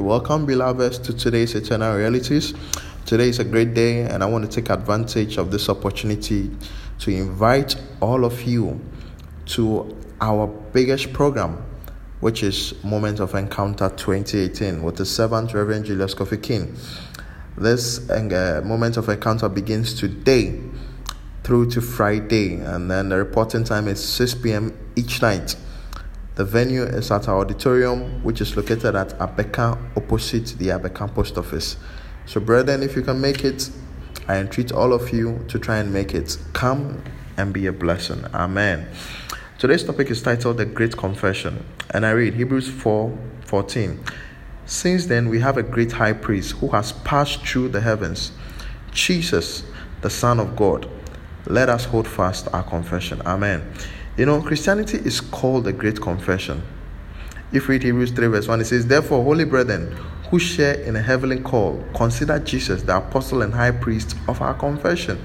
Welcome, beloveds, to today's Eternal Realities. Today is a great day, and I want to take advantage of this opportunity to invite all of you to our biggest program, which is Moment of Encounter 2018 with the servant Reverend Julius Kofi King. This uh, Moment of Encounter begins today through to Friday, and then the reporting time is 6 p.m. each night. The venue is at our auditorium, which is located at Abeka, opposite the Abeka post office. So, brethren, if you can make it, I entreat all of you to try and make it. Come and be a blessing. Amen. Today's topic is titled The Great Confession, and I read Hebrews 4 14. Since then, we have a great high priest who has passed through the heavens, Jesus, the Son of God. Let us hold fast our confession. Amen. You know, Christianity is called the Great Confession. If we read Hebrews 3, verse 1, it says, Therefore, holy brethren, who share in a heavenly call, consider Jesus the apostle and high priest of our confession.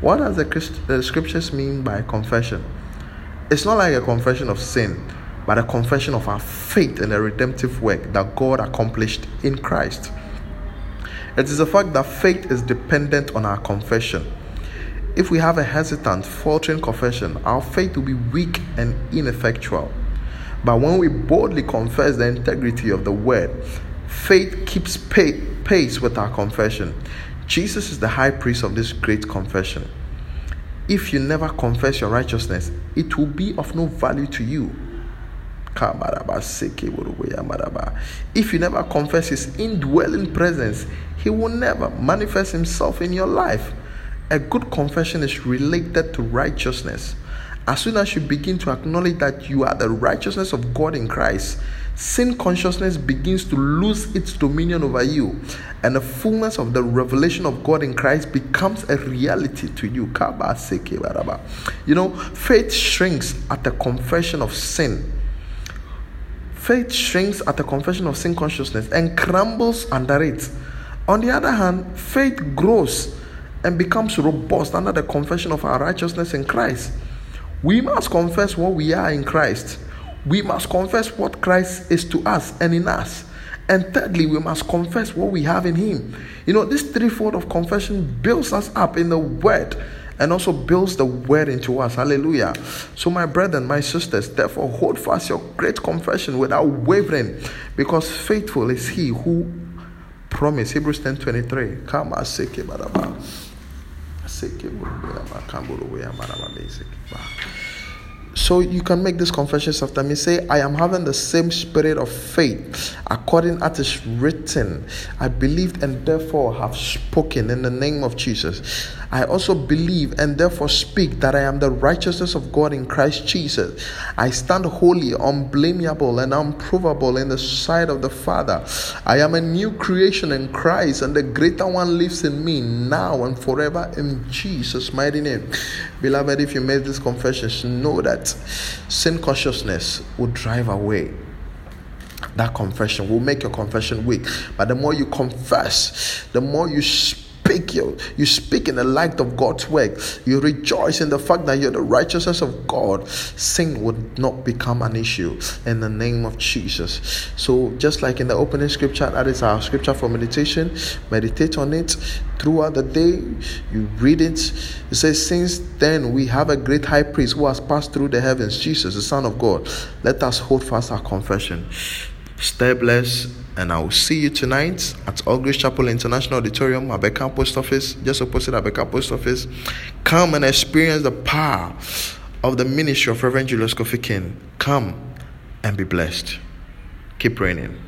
What does the, Christ- the scriptures mean by confession? It's not like a confession of sin, but a confession of our faith in the redemptive work that God accomplished in Christ. It is a fact that faith is dependent on our confession. If we have a hesitant, faltering confession, our faith will be weak and ineffectual. But when we boldly confess the integrity of the word, faith keeps pace with our confession. Jesus is the high priest of this great confession. If you never confess your righteousness, it will be of no value to you. If you never confess his indwelling presence, he will never manifest himself in your life. A good confession is related to righteousness. As soon as you begin to acknowledge that you are the righteousness of God in Christ, sin consciousness begins to lose its dominion over you, and the fullness of the revelation of God in Christ becomes a reality to you. You know, faith shrinks at the confession of sin. Faith shrinks at the confession of sin consciousness and crumbles under it. On the other hand, faith grows and becomes robust under the confession of our righteousness in Christ. We must confess what we are in Christ. We must confess what Christ is to us and in us. And thirdly, we must confess what we have in Him. You know, this threefold of confession builds us up in the Word and also builds the Word into us. Hallelujah. So, my brethren, my sisters, therefore hold fast your great confession without wavering, because faithful is He who promised. Hebrews 10 23. Sei que eu vou acabou, eu vou ver, que. So you can make this confession after me. Say, I am having the same spirit of faith according as is written. I believed and therefore have spoken in the name of Jesus. I also believe and therefore speak that I am the righteousness of God in Christ Jesus. I stand holy, unblameable, and unprovable in the sight of the Father. I am a new creation in Christ, and the greater one lives in me now and forever in Jesus' mighty name. Beloved, if you made these confessions, know that sin consciousness will drive away that confession will make your confession weak. But the more you confess, the more you speak you speak in the light of God's work. You rejoice in the fact that you're the righteousness of God. Sin would not become an issue in the name of Jesus. So, just like in the opening scripture, that is our scripture for meditation. Meditate on it throughout the day. You read it. It says, Since then we have a great high priest who has passed through the heavens, Jesus, the Son of God. Let us hold fast our confession. Stay blessed, and I will see you tonight at Grace Chapel International Auditorium, Abeka Post Office, just opposite Abeka Post Office. Come and experience the power of the ministry of Reverend Julius Kofi King. Come and be blessed. Keep reigning.